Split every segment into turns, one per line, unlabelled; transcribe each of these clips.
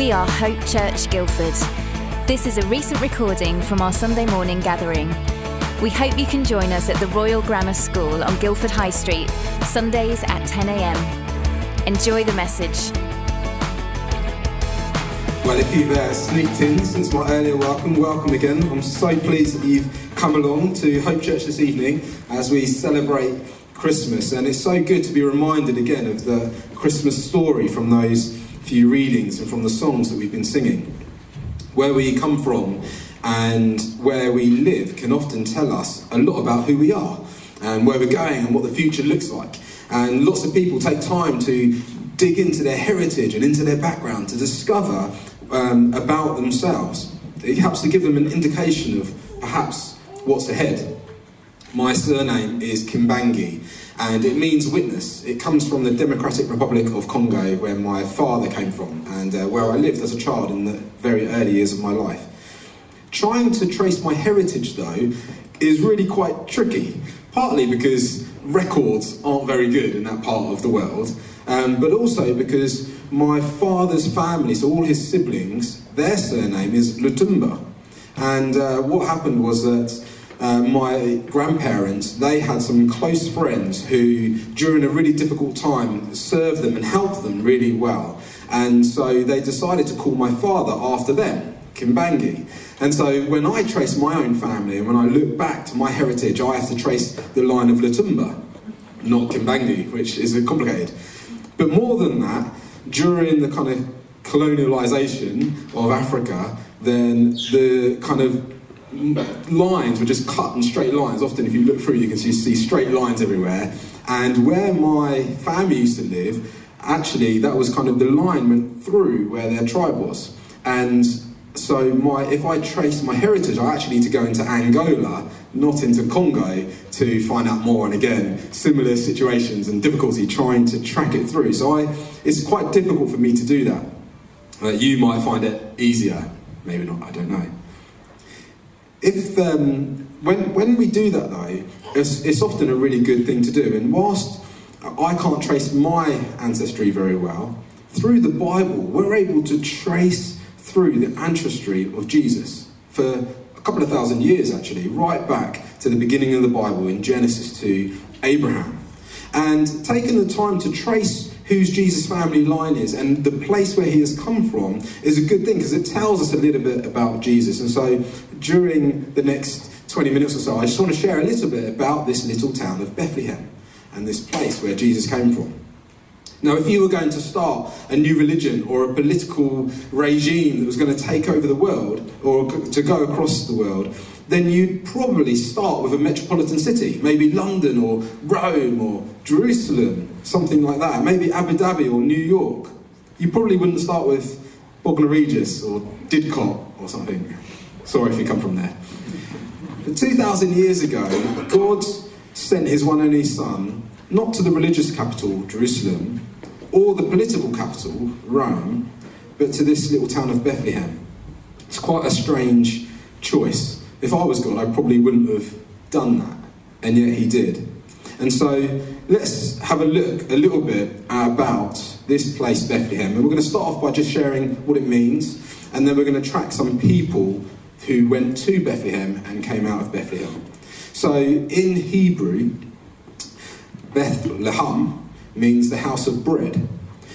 We are Hope Church Guildford. This is a recent recording from our Sunday morning gathering. We hope you can join us at the Royal Grammar School on Guildford High Street, Sundays at 10am. Enjoy the message.
Well, if you've uh, sneaked in since my earlier welcome, welcome again. I'm so pleased that you've come along to Hope Church this evening as we celebrate Christmas. And it's so good to be reminded again of the Christmas story from those few readings and from the songs that we've been singing. Where we come from and where we live can often tell us a lot about who we are and where we're going and what the future looks like. And lots of people take time to dig into their heritage and into their background to discover um, about themselves. It helps to give them an indication of perhaps what's ahead. My surname is Kimbangi, and it means witness. It comes from the Democratic Republic of Congo, where my father came from, and uh, where I lived as a child in the very early years of my life. Trying to trace my heritage, though, is really quite tricky, partly because records aren't very good in that part of the world, um, but also because my father's family, so all his siblings, their surname is Lutumba. And uh, what happened was that uh, my grandparents, they had some close friends who, during a really difficult time, served them and helped them really well. And so they decided to call my father after them, Kimbangi. And so when I trace my own family and when I look back to my heritage, I have to trace the line of Lutumba, not Kimbangi, which is complicated. But more than that, during the kind of colonialization of Africa, then the kind of lines were just cut in straight lines. Often, if you look through, you can see, see straight lines everywhere. And where my family used to live, actually, that was kind of the line went through where their tribe was. And so, my if I trace my heritage, I actually need to go into Angola, not into Congo, to find out more. And again, similar situations and difficulty trying to track it through. So, I it's quite difficult for me to do that. Uh, you might find it easier, maybe not. I don't know if um, when when we do that though, it's, it's often a really good thing to do. And whilst I can't trace my ancestry very well, through the Bible, we're able to trace through the ancestry of Jesus for a couple of thousand years, actually, right back to the beginning of the Bible in Genesis to Abraham. And taking the time to trace whose Jesus' family line is and the place where he has come from is a good thing because it tells us a little bit about Jesus. And so during the next 20 minutes or so, I just want to share a little bit about this little town of Bethlehem and this place where Jesus came from. Now, if you were going to start a new religion or a political regime that was going to take over the world or to go across the world, then you'd probably start with a metropolitan city, maybe London or Rome or Jerusalem, something like that, maybe Abu Dhabi or New York. You probably wouldn't start with Bognor Regis or Didcot or something. Sorry if you come from there. But 2,000 years ago, God sent his one only son, not to the religious capital, Jerusalem, or the political capital, Rome, but to this little town of Bethlehem. It's quite a strange choice. If I was God, I probably wouldn't have done that, and yet he did. And so let's have a look a little bit about this place, Bethlehem. And we're going to start off by just sharing what it means, and then we're going to track some people who went to Bethlehem and came out of Bethlehem. So in Hebrew, Bethlehem means the house of bread.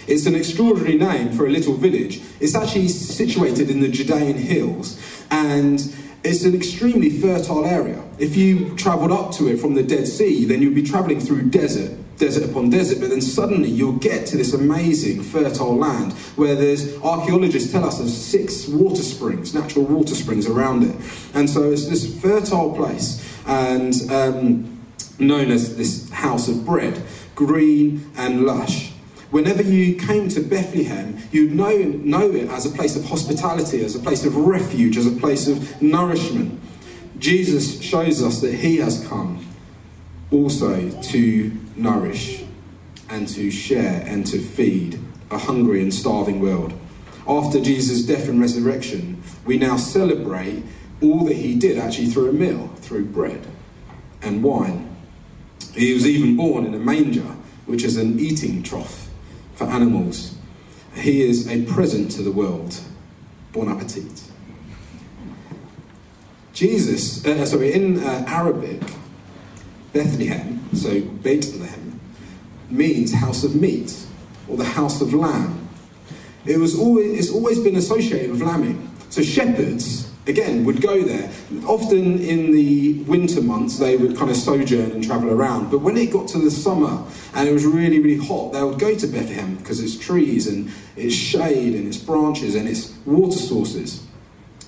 It's an extraordinary name for a little village. It's actually situated in the Judean hills and it's an extremely fertile area. If you travelled up to it from the Dead Sea, then you'd be travelling through desert desert upon desert, but then suddenly you'll get to this amazing fertile land where there's archaeologists tell us there's six water springs, natural water springs around it. And so it's this fertile place and um, known as this house of bread, green and lush. Whenever you came to Bethlehem, you'd know, know it as a place of hospitality, as a place of refuge, as a place of nourishment. Jesus shows us that he has come also to nourish and to share and to feed a hungry and starving world. After Jesus' death and resurrection, we now celebrate all that he did actually through a meal, through bread and wine. He was even born in a manger, which is an eating trough for animals. He is a present to the world. Bon appetit. Jesus, uh, sorry, in uh, Arabic, Bethlehem, so Bethlehem, means house of meat or the house of lamb. It was always, it's always been associated with lambing. So shepherds, again, would go there. Often in the winter months, they would kind of sojourn and travel around. But when it got to the summer and it was really, really hot, they would go to Bethlehem because it's trees and it's shade and it's branches and it's water sources.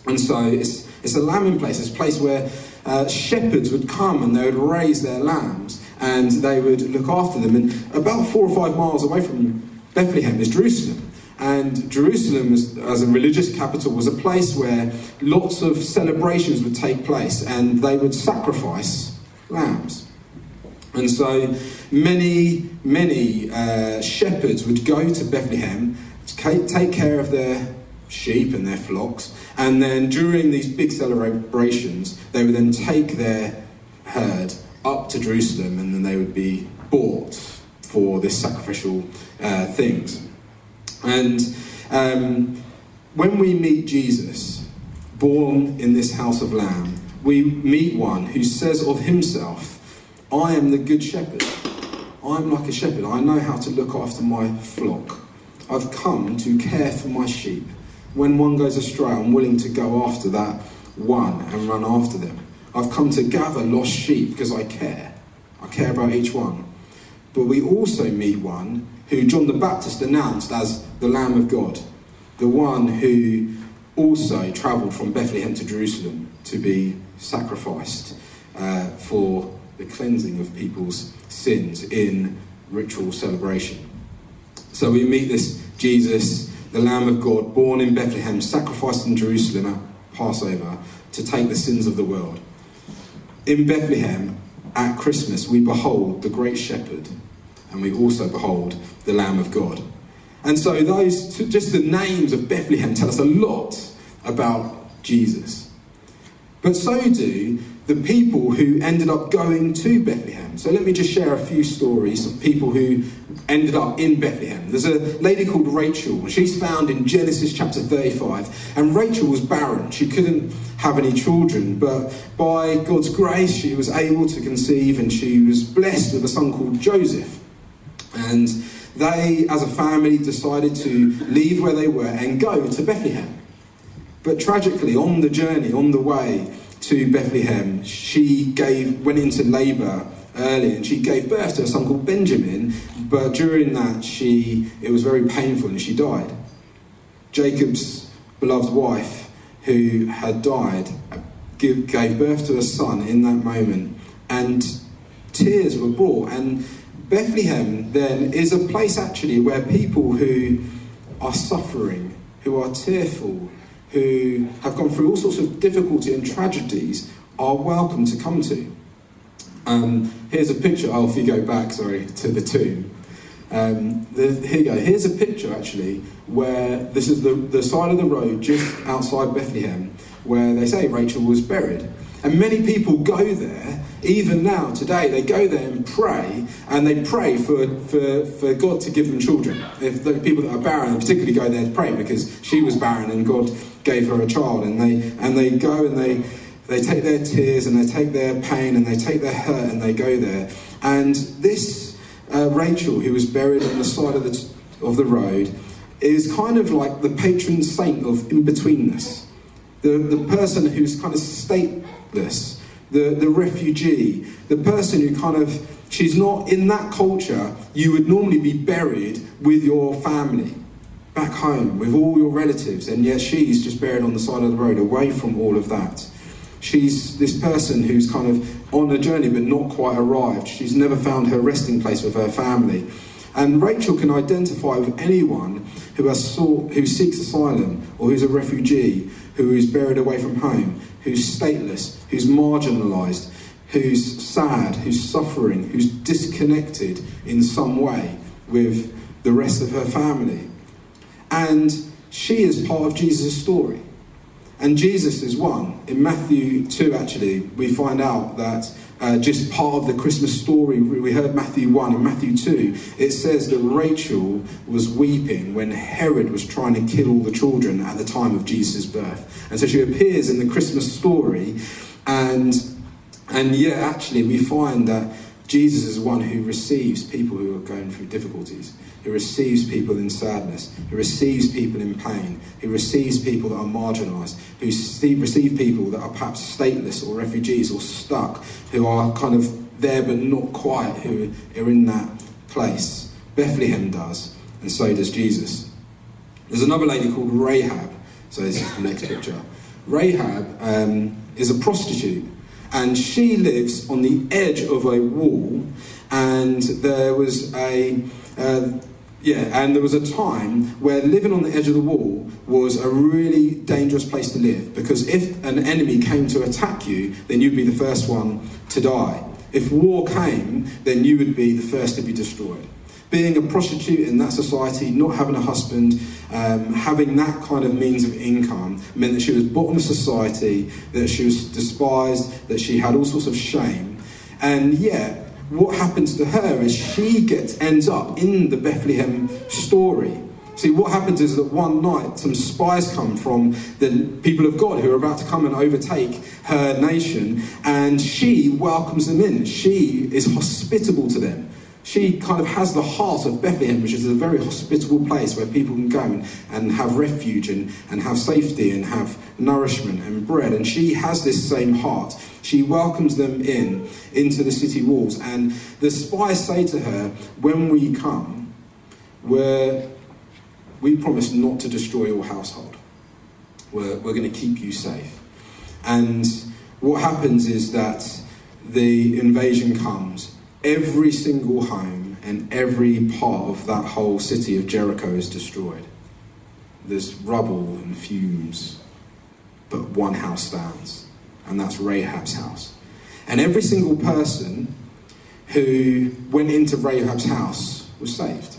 And so it's it's a lambing place. It's a place where uh, shepherds would come and they would raise their lambs and they would look after them. And about four or five miles away from Bethlehem is Jerusalem. And Jerusalem, as, as, a religious capital, was a place where lots of celebrations would take place and they would sacrifice lambs. And so many, many uh, shepherds would go to Bethlehem to take care of their sheep and their flocks. And then during these big celebrations, they would then take their herd up to Jerusalem and then they would be bought for this sacrificial uh, things. And um, when we meet Jesus, born in this house of lamb, we meet one who says of himself, I am the good shepherd. I'm like a shepherd. I know how to look after my flock. I've come to care for my sheep when one goes astray, I'm willing to go after that one and run after them. I've come to gather lost sheep because I care. I care about each one. But we also meet one who John the Baptist announced as the Lamb of God, the one who also travelled from Bethlehem to Jerusalem to be sacrificed uh, for the cleansing of people's sins in ritual celebration. So we meet this Jesus the Lamb of God, born in Bethlehem, sacrificed in Jerusalem at Passover to take the sins of the world. In Bethlehem, at Christmas, we behold the great shepherd, and we also behold the Lamb of God. And so, those, just the names of Bethlehem tell us a lot about Jesus. But so do the people who ended up going to Bethlehem. So let me just share a few stories of people who ended up in Bethlehem. There's a lady called Rachel. She's found in Genesis chapter 35. And Rachel was barren. She couldn't have any children. But by God's grace, she was able to conceive and she was blessed with a son called Joseph. And they, as a family, decided to leave where they were and go to Bethlehem. But tragically, on the journey, on the way, to Bethlehem, she gave went into labour early and she gave birth to a son called Benjamin, but during that she it was very painful and she died. Jacob's beloved wife, who had died, gave birth to a son in that moment, and tears were brought. And Bethlehem then is a place actually where people who are suffering, who are tearful, who have gone through all sorts of difficulty and tragedies are welcome to come to. Um, here's a picture, oh, if you go back, sorry, to the tomb. Um, the, here you go. Here's a picture actually where this is the, the side of the road just outside Bethlehem where they say Rachel was buried. And many people go there, even now, today, they go there and pray, and they pray for, for, for God to give them children. If the people that are barren, particularly go there to pray because she was barren and God gave her a child. And they, and they go and they, they take their tears and they take their pain and they take their hurt and they go there. And this uh, Rachel, who was buried on the side of the, of the road, is kind of like the patron saint of in betweenness. The, the person who's kind of stateless, the, the refugee, the person who kind of, she's not in that culture, you would normally be buried with your family back home with all your relatives, and yet she's just buried on the side of the road away from all of that. She's this person who's kind of on a journey but not quite arrived. She's never found her resting place with her family. And Rachel can identify with anyone who has sought, who seeks asylum or who's a refugee, who is buried away from home, who's stateless, who's marginalised, who's sad, who's suffering, who's disconnected in some way with the rest of her family. And she is part of Jesus' story. And Jesus is one. In Matthew 2, actually, we find out that uh, just part of the Christmas story, we heard Matthew 1 and Matthew 2, it says that Rachel was weeping when Herod was trying to kill all the children at the time of Jesus' birth. And so she appears in the Christmas story, and, and yeah, actually, we find that Jesus is one who receives people who are going through difficulties. He receives people in sadness. He receives people in pain. He receives people that are marginalised. He receives people that are perhaps stateless or refugees or stuck, who are kind of there but not quite, who are in that place. Bethlehem does, and so does Jesus. There's another lady called Rahab. So this is the next picture. Rahab um, is a prostitute, and she lives on the edge of a wall. And there was a uh, yeah, and there was a time where living on the edge of the wall was a really dangerous place to live because if an enemy came to attack you, then you'd be the first one to die. If war came, then you would be the first to be destroyed. Being a prostitute in that society, not having a husband, um, having that kind of means of income meant that she was bottom of society, that she was despised, that she had all sorts of shame. And yet, what happens to her is she gets ends up in the Bethlehem story. See, what happens is that one night some spies come from the people of God who are about to come and overtake her nation, and she welcomes them in. She is hospitable to them she kind of has the heart of Bethlehem, which is a very hospitable place where people can go and, and have refuge and, and have safety and have nourishment and bread. And she has this same heart. She welcomes them in into the city walls. And the spies say to her, When we come, we're, we promise not to destroy your household. We're, we're going to keep you safe. And what happens is that the invasion comes every single home and every part of that whole city of Jericho is destroyed. There's rubble and fumes, but one house stands, and that's Rahab's house. And every single person who went into Rahab's house was saved,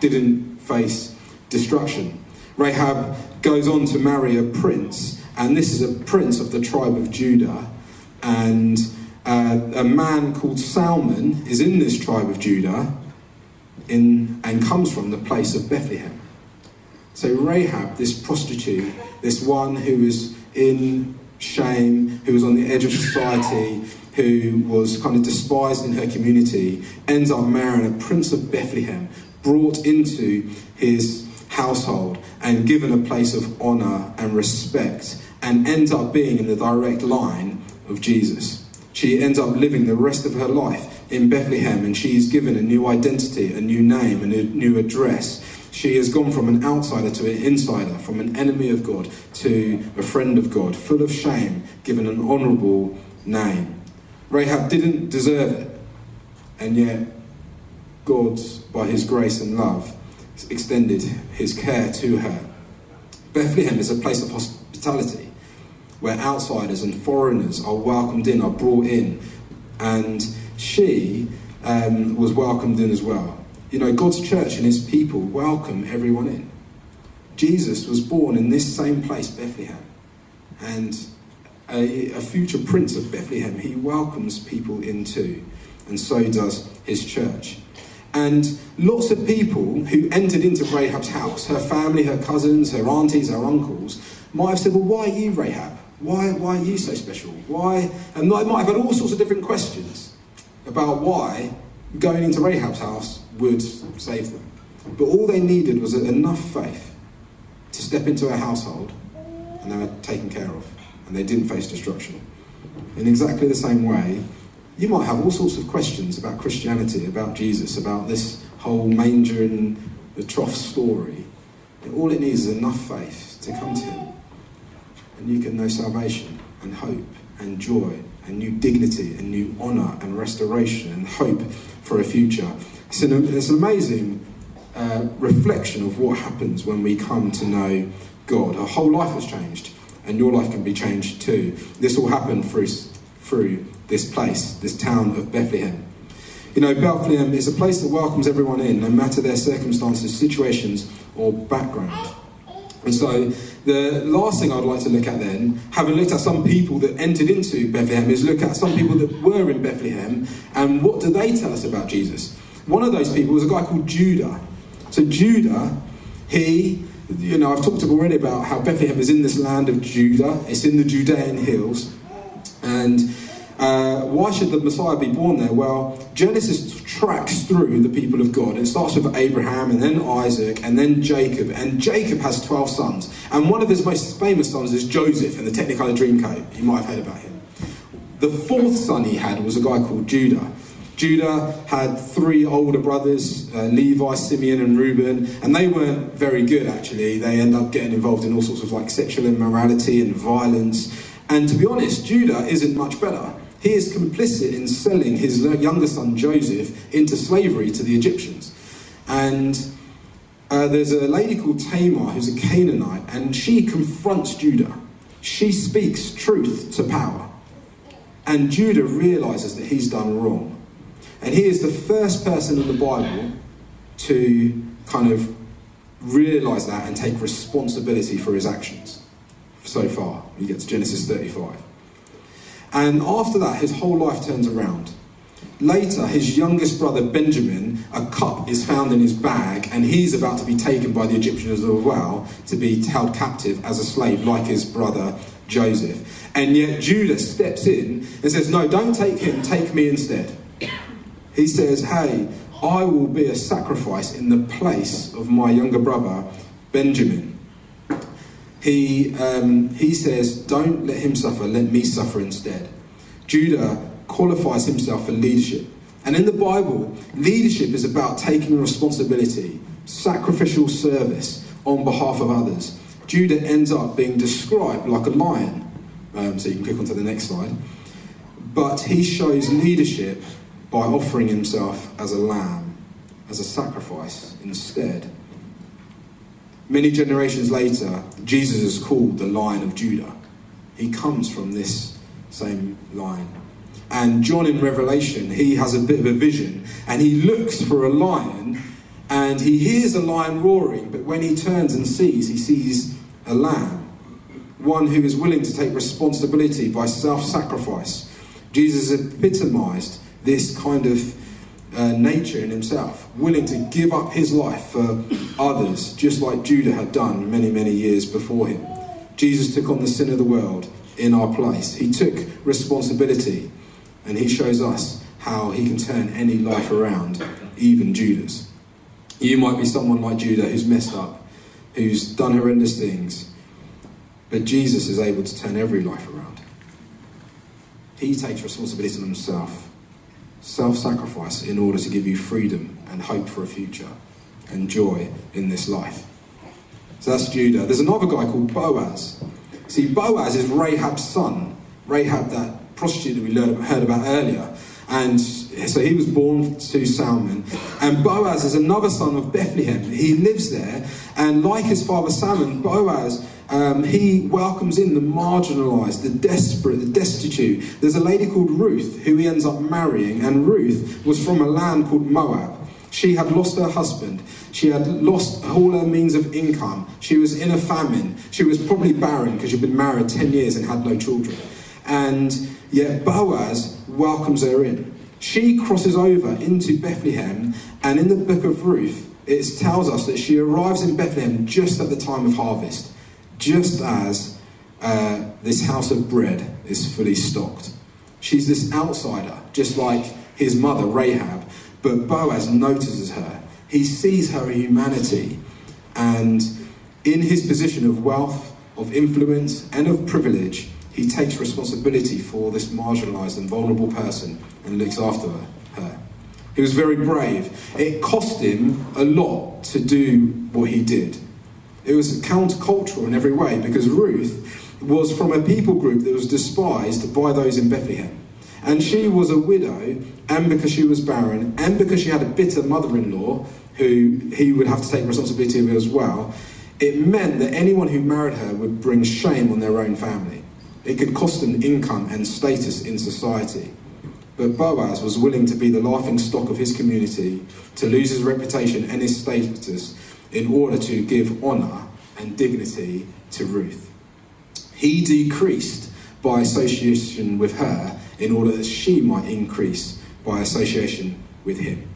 didn't face destruction. Rahab goes on to marry a prince, and this is a prince of the tribe of Judah, and uh, a man called Salmon is in this tribe of Judah in, and comes from the place of Bethlehem. So Rahab, this prostitute, this one who was in shame, who was on the edge of society, who was kind of despised in her community, ends up marrying a prince of Bethlehem, brought into his household and given a place of honour and respect, and ends up being in the direct line of Jesus. She ends up living the rest of her life in Bethlehem and she is given a new identity, a new name, and a new address. She has gone from an outsider to an insider, from an enemy of God to a friend of God, full of shame, given an honourable name. Rahab didn't deserve it, and yet God, by his grace and love, extended his care to her. Bethlehem is a place of hospitality where outsiders and foreigners are welcomed in, are brought in. And she um, was welcomed in as well. You know, God's church and his people welcome everyone in. Jesus was born in this same place, Bethlehem. And a, a future prince of Bethlehem, he welcomes people in too. And so does his church. And lots of people who entered into Rahab's house, her family, her cousins, her aunties, her uncles, might have said, Well, why you Rahab? Why, why are you so special? Why? And I might have had all sorts of different questions about why going into Rahab's house would save them. But all they needed was enough faith to step into a household and they were taken care of and they didn't face destruction. In exactly the same way, you might have all sorts of questions about Christianity, about Jesus, about this whole manger and the trough story. All it needs is enough faith to come to Him and you can know salvation and hope and joy and new dignity and new honour and restoration and hope for a future. It's an, it's an amazing uh, reflection of what happens when we come to know God. Our whole life has changed, and your life can be changed too. This all happened through, through this place, this town of Bethlehem. You know, Bethlehem is a place that welcomes everyone in, no matter their circumstances, situations, or background. And so the last thing I'd like to look at then, having looked at some people that entered into Bethlehem, is look at some people that were in Bethlehem and what do they tell us about Jesus? One of those people was a guy called Judah. So Judah, he, you know, I've talked already about how Bethlehem is in this land of Judah. It's in the Judean hills. And uh, why should the Messiah be born there? Well, Genesis tracks through the people of God. It starts with Abraham and then Isaac and then Jacob. And Jacob has 12 sons. And one of his most famous sons is Joseph in the Technicolor Dreamcoat. You might have heard about him. The fourth son he had was a guy called Judah. Judah had three older brothers, uh, Levi, Simeon, and Reuben, and they weren't very good actually. They end up getting involved in all sorts of like sexual immorality and violence. And to be honest, Judah isn't much better he is complicit in selling his younger son Joseph into slavery to the Egyptians. And uh, there's a lady called Tamar who's a Canaanite, and she confronts Judah. She speaks truth to power. And Judah realizes that he's done wrong. And he is the first person in the Bible to kind of realize that and take responsibility for his actions so far. You get to Genesis 35. And after that, his whole life turns around. Later, his youngest brother Benjamin, a cup is found in his bag, and he's about to be taken by the Egyptians as well to be held captive as a slave, like his brother Joseph. And yet, Judah steps in and says, No, don't take him, take me instead. He says, Hey, I will be a sacrifice in the place of my younger brother Benjamin he, um, he says, Don't let him suffer, let me suffer instead. Judah qualifies himself for leadership. And in the Bible, leadership is about taking responsibility, sacrificial service on behalf of others. Judah ends up being described like a lion. Um, so you can click onto the next slide. But he shows leadership by offering himself as a lamb, as a sacrifice instead. Many generations later, Jesus is called the Lion of Judah. He comes from this same line. And John in Revelation, he has a bit of a vision and he looks for a lion and he hears a lion roaring, but when he turns and sees, he sees a lamb, one who is willing to take responsibility by self sacrifice. Jesus epitomized this kind of uh, nature in himself, willing to give up his life for others, just like Judah had done many, many years before him. Jesus took on the sin of the world in our place. He took responsibility, and he shows us how he can turn any life around, even Judah's. You might be someone like Judah who's messed up, who's done horrendous things, but Jesus is able to turn every life around. He takes responsibility on himself self sacrifice in order to give you freedom and hope for a future and joy in this life. So that's Judah. There's another guy called Boaz. See, Boaz is Rahab's son. Rahab, that prostitute that we learned, heard about earlier. And so he was born to Salmon. And Boaz is another son of Bethlehem. He lives there. And like his father Salmon, Boaz um, he welcomes in the marginalised, the desperate, the destitute. There's a lady called Ruth who he ends up marrying, and Ruth was from a land called Moab. She had lost her husband. She had lost all her means of income. She was in a famine. She was probably barren because she'd been married 10 years and had no children. And yet Boaz welcomes her in. She crosses over into Bethlehem, and in the book of Ruth, it tells us that she arrives in Bethlehem just at the time of harvest just as uh, this house of bread is fully stocked. She's this outsider, just like his mother, Rahab, but Boaz notices her. He sees her humanity, and in his position of wealth, of influence, and of privilege, he takes responsibility for this marginalized and vulnerable person and looks after her. He was very brave. It cost him a lot to do what he did. It was countercultural in every way because Ruth was from a people group that was despised by those in Bethlehem. And she was a widow, and because she was barren, and because she had a bitter mother in law who he would have to take responsibility of as well, it meant that anyone who married her would bring shame on their own family. It could cost them income and status in society. But Boaz was willing to be the laughing stock of his community, to lose his reputation and his status in order to give honour and dignity to Ruth. He decreased by association with her in order that she might increase by association with him.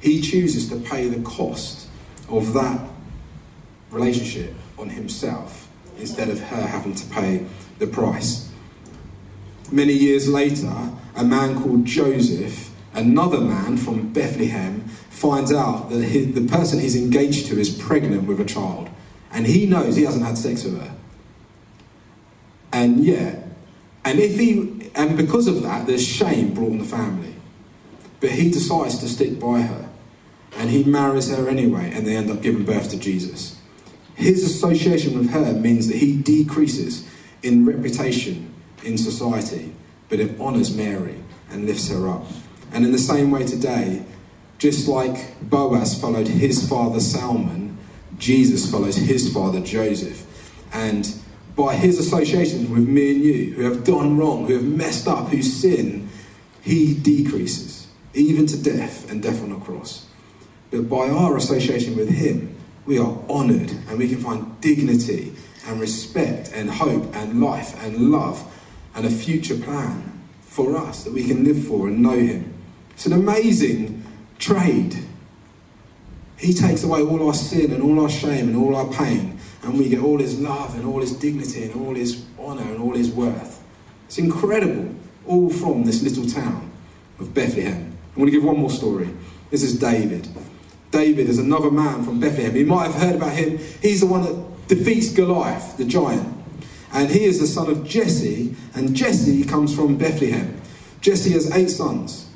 He chooses to pay the cost of that relationship on himself instead of her having to pay the price. Many years later, a man called Joseph, another man from Bethlehem, finds out that the person he's engaged to is pregnant with a child. And he knows he hasn't had sex with her. And yeah, and if he and because of that, there's shame brought on the family. But he decides to stick by her. And he marries her anyway, and they end up giving birth to Jesus. His association with her means that he decreases in reputation in society, but it honours Mary and lifts her up. And in the same way today, just like Boaz followed his father Salmon, Jesus follows his father Joseph. And by his association with me and you, who have done wrong, who have messed up, who sin, he decreases, even to death and death on a cross. But by our association with him, we are honoured and we can find dignity and respect and hope and life and love and a future plan for us that we can live for and know him. It's an amazing trade. He takes away all our sin and all our shame and all our pain, and we get all his love and all his dignity and all his honour and all his worth. It's incredible, all from this little town of Bethlehem. I want to give one more story. This is David. David is another man from Bethlehem. You might have heard about him. He's the one that defeats Goliath, the giant. And he is the son of Jesse, and Jesse comes from Bethlehem. Jesse has eight sons.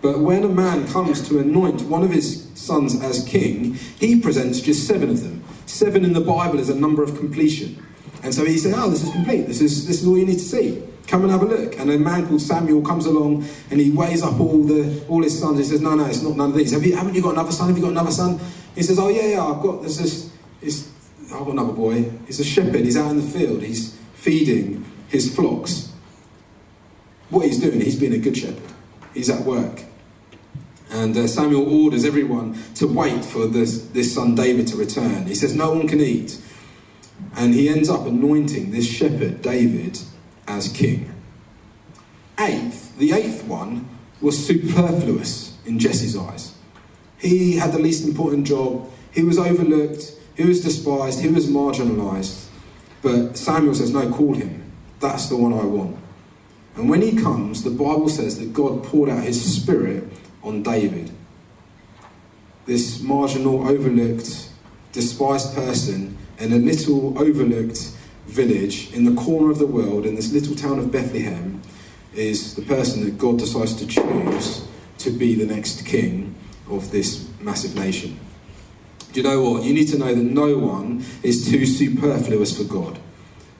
But when a man comes to anoint one of his sons as king, he presents just seven of them. Seven in the Bible is a number of completion. And so he said, Oh, this is complete. This is, this is all you need to see. Come and have a look. And a man called Samuel comes along and he weighs up all the all his sons. He says, No, no, it's not none of these. Have you, haven't you got another son? Have you got another son? He says, Oh, yeah, yeah, I've got this. this I've got another boy. He's a shepherd. He's out in the field. He's feeding his flocks. What he's doing, he's being a good shepherd. He's at work. And uh, Samuel orders everyone to wait for this, this son David to return. He says, No one can eat. And he ends up anointing this shepherd, David, as king. Eighth, the eighth one was superfluous in Jesse's eyes. He had the least important job, he was overlooked, he was despised, he was marginalized. But Samuel says, No, call him. That's the one I want. And when he comes, the Bible says that God poured out his spirit on David. This marginal, overlooked, despised person in a little overlooked village in the corner of the world, in this little town of Bethlehem, is the person that God decides to choose to be the next king of this massive nation. Do you know what? You need to know that no one is too superfluous for God.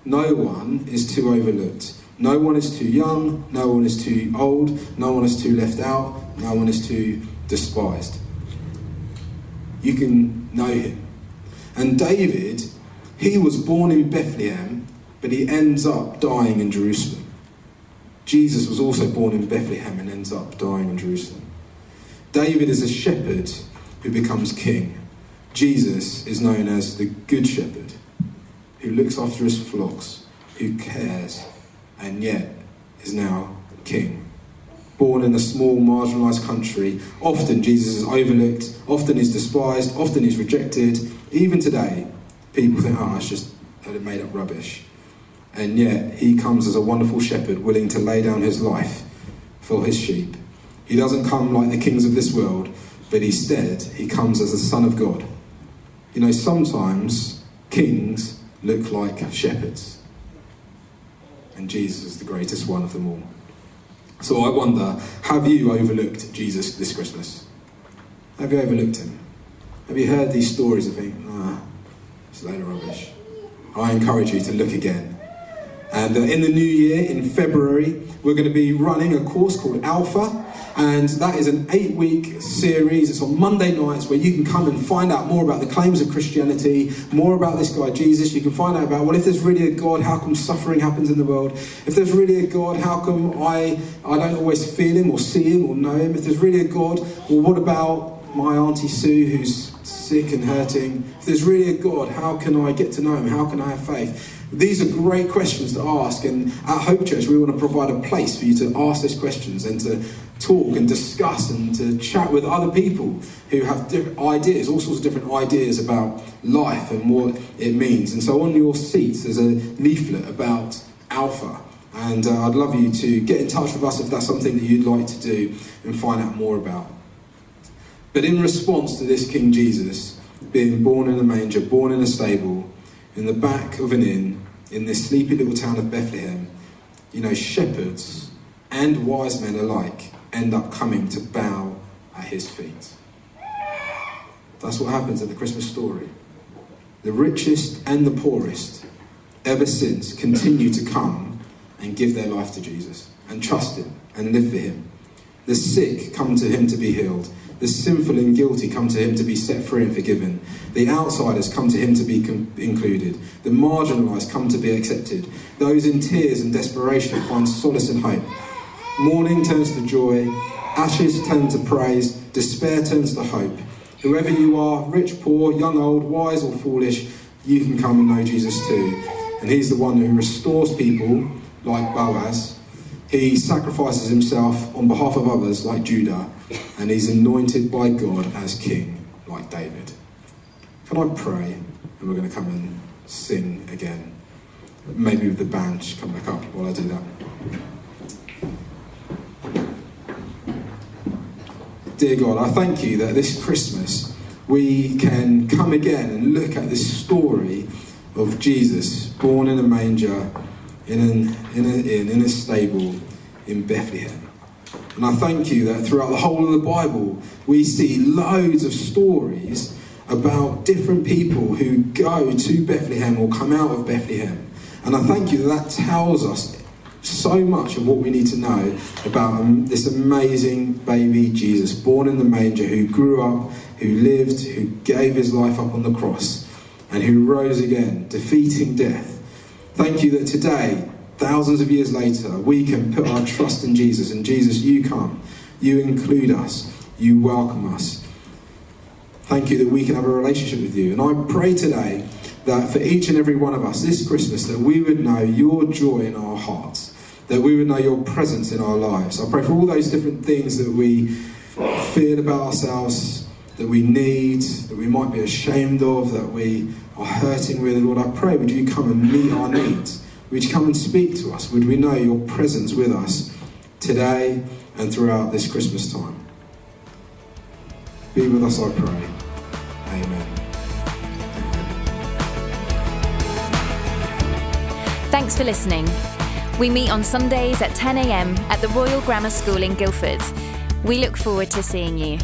No one is too overlooked. No one is too young. No one is too old. No one is too left out. No one is too despised. You can know him. And David, he was born in Bethlehem, but he ends up dying in Jerusalem. Jesus was also born in Bethlehem and ends up dying in Jerusalem. David is a shepherd who becomes king. Jesus is known as the Good Shepherd who looks after his flocks, who cares, and yet is now king born in a small, marginalised country. Often Jesus is overlooked, often he's despised, often he's rejected. Even today, people think, oh, it's just made up rubbish. And yet, he comes as a wonderful shepherd willing to lay down his life for his sheep. He doesn't come like the kings of this world, but instead, he comes as the Son of God. You know, sometimes kings look like shepherds, and Jesus is the greatest one of them all. So I wonder, have you overlooked Jesus this Christmas? Have you overlooked him? Have you heard these stories and think, ah, it's a load of rubbish? I encourage you to look again. And uh, in the new year, in February, we're going to be running a course called Alpha. And that is an eight week series. It's on Monday nights where you can come and find out more about the claims of Christianity, more about this guy Jesus. You can find out about, well, if there's really a God, how come suffering happens in the world? If there's really a God, how come I, I don't always feel him or see him or know him? If there's really a God, well, what about my Auntie Sue who's sick and hurting? If there's really a God, how can I get to know Him? How can I have faith? These are great questions to ask, and at Hope Church, we want to provide a place for you to ask those questions and to talk and discuss and to chat with other people who have different ideas, all sorts of different ideas about life and what it means. And so on your seats, there's a leaflet about Alpha. And uh, I'd love you to get in touch with us if that's something that you'd like to do and find out more about. But in response to this King Jesus being born in a manger, born in a stable, in the back of an inn, in this sleepy little town of Bethlehem, you know, shepherds and wise men alike end up coming to bow at his feet. That's what happens at the Christmas story. The richest and the poorest, ever since, continue to come and give their life to Jesus and trust him and live for him. The sick come to him to be healed. The sinful and guilty come to him to be set free and forgiven. The outsiders come to him to be included. The marginalised come to be accepted. Those in tears and desperation find solace and hope. Mourning turns to joy, ashes turn to praise, despair turns to hope. Whoever you are, rich, poor, young, old, wise, or foolish, you can come and know Jesus too. And He's the one who restores people like Boaz. He sacrifices himself on behalf of others like Judah, and he's anointed by God as king like David. Can I pray? And we're going to come and sing again. Maybe with the band come back up while I do that. Dear God, I thank you that this Christmas we can come again and look at this story of Jesus born in a manger, in, an, in, a, in, in a stable in Bethlehem. And I thank you that throughout the whole of the Bible we see loads of stories about different people who go to Bethlehem or come out of Bethlehem. And I thank you that that tells us so much of what we need to know about um, this amazing baby Jesus, born in the manger, who grew up, who lived, who gave his life up on the cross, and who rose again, defeating death. Thank you that today, thousands of years later, we can put our trust in Jesus. And Jesus, you come, you include us, you welcome us. Thank you that we can have a relationship with you. And I pray today that for each and every one of us this Christmas, that we would know your joy in our hearts that we would know your presence in our lives. I pray for all those different things that we feel about ourselves, that we need, that we might be ashamed of, that we are hurting with. Lord, I pray, would you come and meet our needs? Would you come and speak to us? Would we know your presence with us today and throughout this Christmas time? Be with us, I pray. Amen.
Thanks for listening. We meet on Sundays at 10am at the Royal Grammar School in Guildford. We look forward to seeing you.